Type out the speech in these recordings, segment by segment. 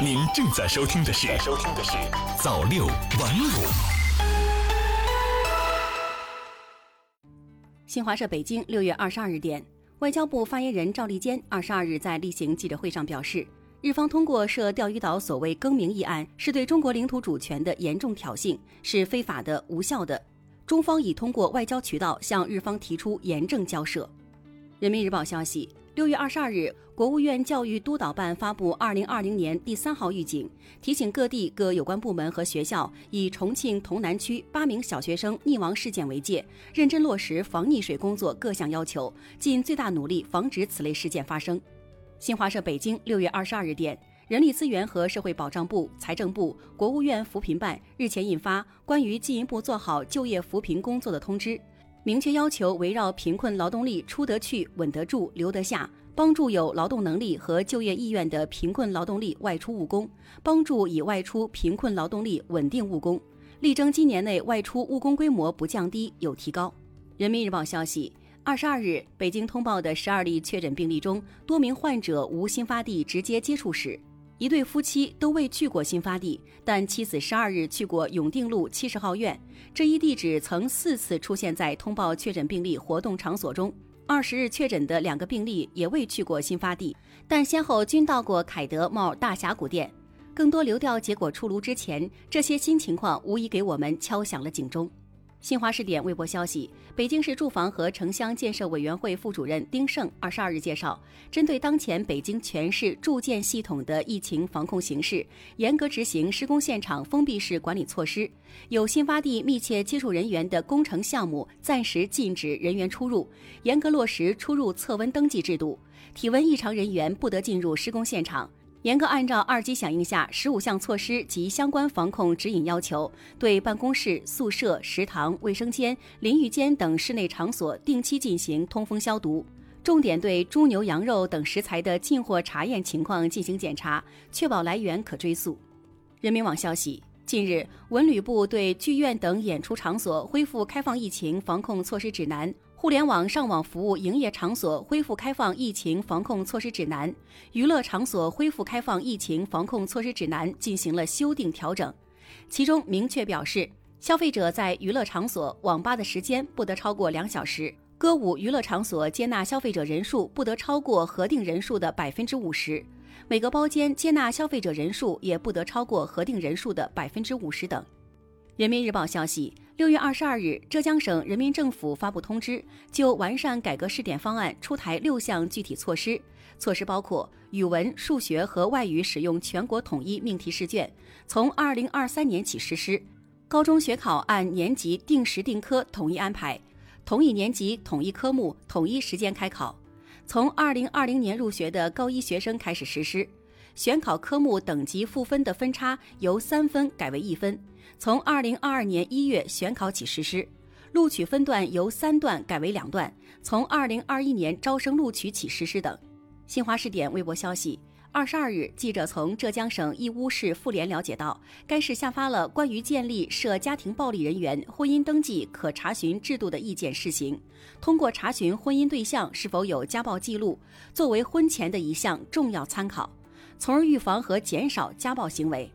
您正在收听的是收听的是早六晚五。新华社北京六月二十二日电，外交部发言人赵立坚二十二日在例行记者会上表示，日方通过涉钓鱼岛所谓更名议案，是对中国领土主权的严重挑衅，是非法的、无效的。中方已通过外交渠道向日方提出严正交涉。人民日报消息。六月二十二日，国务院教育督导办发布二零二零年第三号预警，提醒各地各有关部门和学校，以重庆潼南区八名小学生溺亡事件为戒，认真落实防溺水工作各项要求，尽最大努力防止此类事件发生。新华社北京六月二十二日电，人力资源和社会保障部、财政部、国务院扶贫办日前印发《关于进一步做好就业扶贫工作的通知》。明确要求围绕贫困劳动力出得去、稳得住、留得下，帮助有劳动能力和就业意愿的贫困劳动力外出务工，帮助已外出贫困劳动力稳定务工，力争今年内外出务工规模不降低有提高。人民日报消息，二十二日，北京通报的十二例确诊病例中，多名患者无新发地直接接触史。一对夫妻都未去过新发地，但妻子十二日去过永定路七十号院，这一地址曾四次出现在通报确诊病例活动场所中。二十日确诊的两个病例也未去过新发地，但先后均到过凯德茂大峡谷店。更多流调结果出炉之前，这些新情况无疑给我们敲响了警钟。新华视点微博消息，北京市住房和城乡建设委员会副主任丁胜二十二日介绍，针对当前北京全市住建系统的疫情防控形势，严格执行施工现场封闭式管理措施，有新发地密切接触人员的工程项目暂时禁止人员出入，严格落实出入测温登记制度，体温异常人员不得进入施工现场。严格按照二级响应下十五项措施及相关防控指引要求，对办公室、宿舍、食堂、卫生间、淋浴间等室内场所定期进行通风消毒，重点对猪牛羊肉等食材的进货查验情况进行检查，确保来源可追溯。人民网消息。近日，文旅部对剧院等演出场所恢复开放疫情防控措施指南、互联网上网服务营业场所恢复开放疫情防控措施指南、娱乐场所恢复开放疫情防控措施指南进行了修订调整。其中明确表示，消费者在娱乐场所、网吧的时间不得超过两小时；歌舞娱乐场所接纳消费者人数不得超过核定人数的百分之五十。每个包间接纳消费者人数也不得超过核定人数的百分之五十等。人民日报消息，六月二十二日，浙江省人民政府发布通知，就完善改革试点方案出台六项具体措施。措施包括：语文、数学和外语使用全国统一命题试卷，从二零二三年起实施；高中学考按年级定时定科统一安排，同一年级统一科目统一时间开考。从二零二零年入学的高一学生开始实施，选考科目等级赋分的分差由三分改为一分。从二零二二年一月选考起实施，录取分段由三段改为两段。从二零二一年招生录取起实施等。新华视点微博消息。二十二日，记者从浙江省义乌市妇联了解到，该市下发了关于建立涉家庭暴力人员婚姻登记可查询制度的意见试行。通过查询婚姻对象是否有家暴记录，作为婚前的一项重要参考，从而预防和减少家暴行为，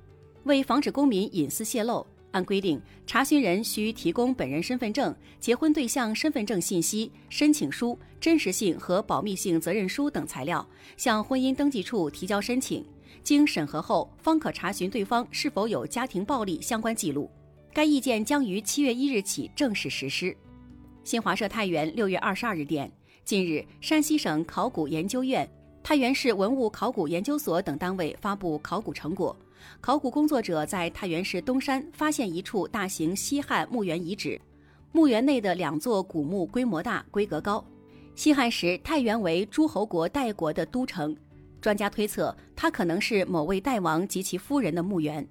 为防止公民隐私泄露。按规定，查询人需提供本人身份证、结婚对象身份证信息、申请书、真实性和保密性责任书等材料，向婚姻登记处提交申请。经审核后，方可查询对方是否有家庭暴力相关记录。该意见将于七月一日起正式实施。新华社太原六月二十二日电，近日，山西省考古研究院。太原市文物考古研究所等单位发布考古成果，考古工作者在太原市东山发现一处大型西汉墓园遗址，墓园内的两座古墓规模大、规格高。西汉时，太原为诸侯国代国的都城，专家推测它可能是某位代王及其夫人的墓园。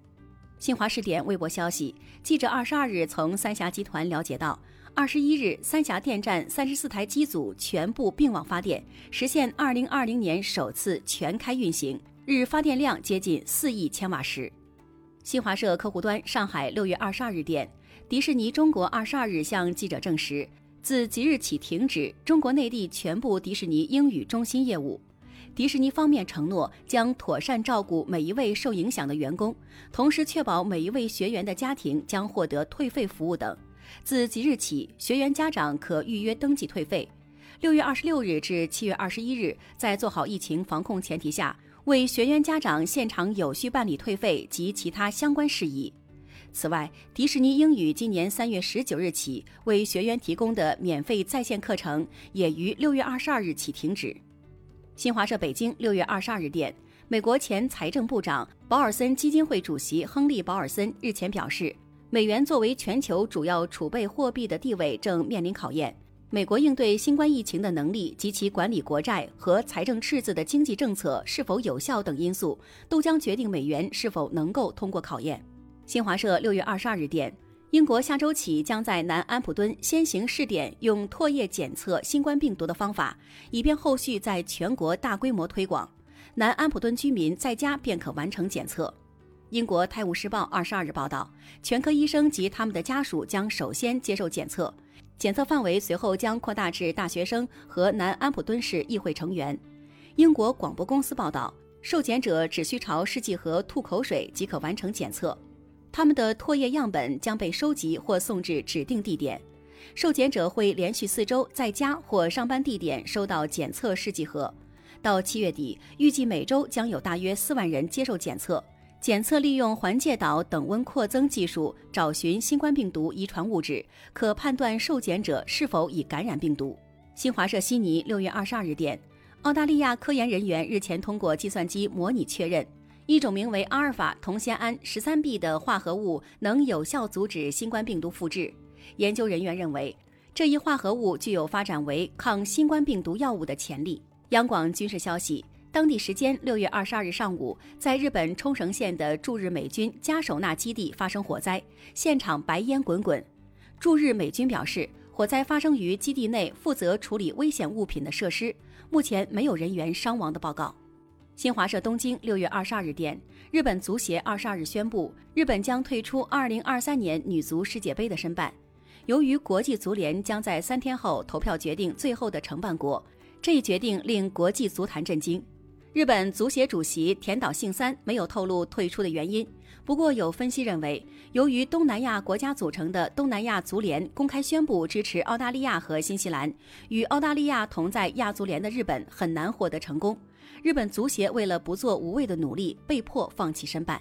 新华视点微博消息，记者二十二日从三峡集团了解到。二十一日，三峡电站三十四台机组全部并网发电，实现二零二零年首次全开运行，日发电量接近四亿千瓦时。新华社客户端上海六月二十二日电，迪士尼中国二十二日向记者证实，自即日起停止中国内地全部迪士尼英语中心业务。迪士尼方面承诺将妥善照顾每一位受影响的员工，同时确保每一位学员的家庭将获得退费服务等。自即日起，学员家长可预约登记退费。六月二十六日至七月二十一日，在做好疫情防控前提下，为学员家长现场有序办理退费及其他相关事宜。此外，迪士尼英语今年三月十九日起为学员提供的免费在线课程，也于六月二十二日起停止。新华社北京六月二十二日电，美国前财政部长保尔森基金会主席亨利·保尔森日前表示，美元作为全球主要储备货币的地位正面临考验。美国应对新冠疫情的能力及其管理国债和财政赤字的经济政策是否有效等因素，都将决定美元是否能够通过考验。新华社六月二十二日电。英国下周起将在南安普敦先行试点用唾液检测新冠病毒的方法，以便后续在全国大规模推广。南安普敦居民在家便可完成检测。英国《泰晤士报》二十二日报道，全科医生及他们的家属将首先接受检测，检测范围随后将扩大至大学生和南安普敦市议会成员。英国广播公司报道，受检者只需朝试剂盒吐口水即可完成检测。他们的唾液样本将被收集或送至指定地点，受检者会连续四周在家或上班地点收到检测试剂盒。到七月底，预计每周将有大约四万人接受检测。检测利用环介导等温扩增技术找寻新冠病毒遗传物质，可判断受检者是否已感染病毒。新华社悉尼六月二十二日电，澳大利亚科研人员日前通过计算机模拟确认。一种名为阿尔法酮酰胺十三 B 的化合物能有效阻止新冠病毒复制。研究人员认为，这一化合物具有发展为抗新冠病毒药物的潜力。央广军事消息，当地时间六月二十二日上午，在日本冲绳县的驻日美军加手纳基地发生火灾，现场白烟滚滚。驻日美军表示，火灾发生于基地内负责处理危险物品的设施，目前没有人员伤亡的报告。新华社东京六月二十二日电，日本足协二十二日宣布，日本将退出二零二三年女足世界杯的申办。由于国际足联将在三天后投票决定最后的承办国，这一决定令国际足坛震惊。日本足协主席田岛幸三没有透露退出的原因。不过，有分析认为，由于东南亚国家组成的东南亚足联公开宣布支持澳大利亚和新西兰，与澳大利亚同在亚足联的日本很难获得成功。日本足协为了不做无谓的努力，被迫放弃申办。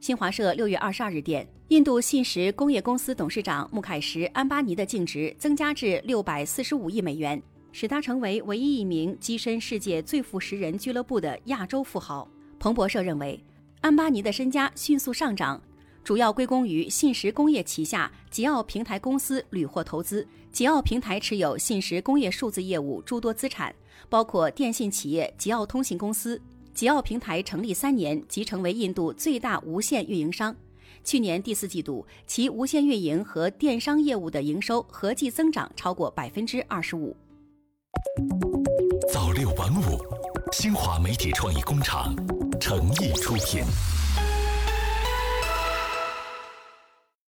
新华社六月二十二日电，印度信实工业公司董事长穆凯什·安巴尼的净值增加至六百四十五亿美元，使他成为唯一一名跻身世界最富十人俱乐部的亚洲富豪。彭博社认为。安巴尼的身家迅速上涨，主要归功于信实工业旗下吉奥平台公司屡获投资。吉奥平台持有信实工业数字业务诸多资产，包括电信企业吉奥通信公司。吉奥平台成立三年即成为印度最大无线运营商。去年第四季度，其无线运营和电商业务的营收合计增长超过百分之二十五。早六晚五，新华媒体创意工厂。诚意出品。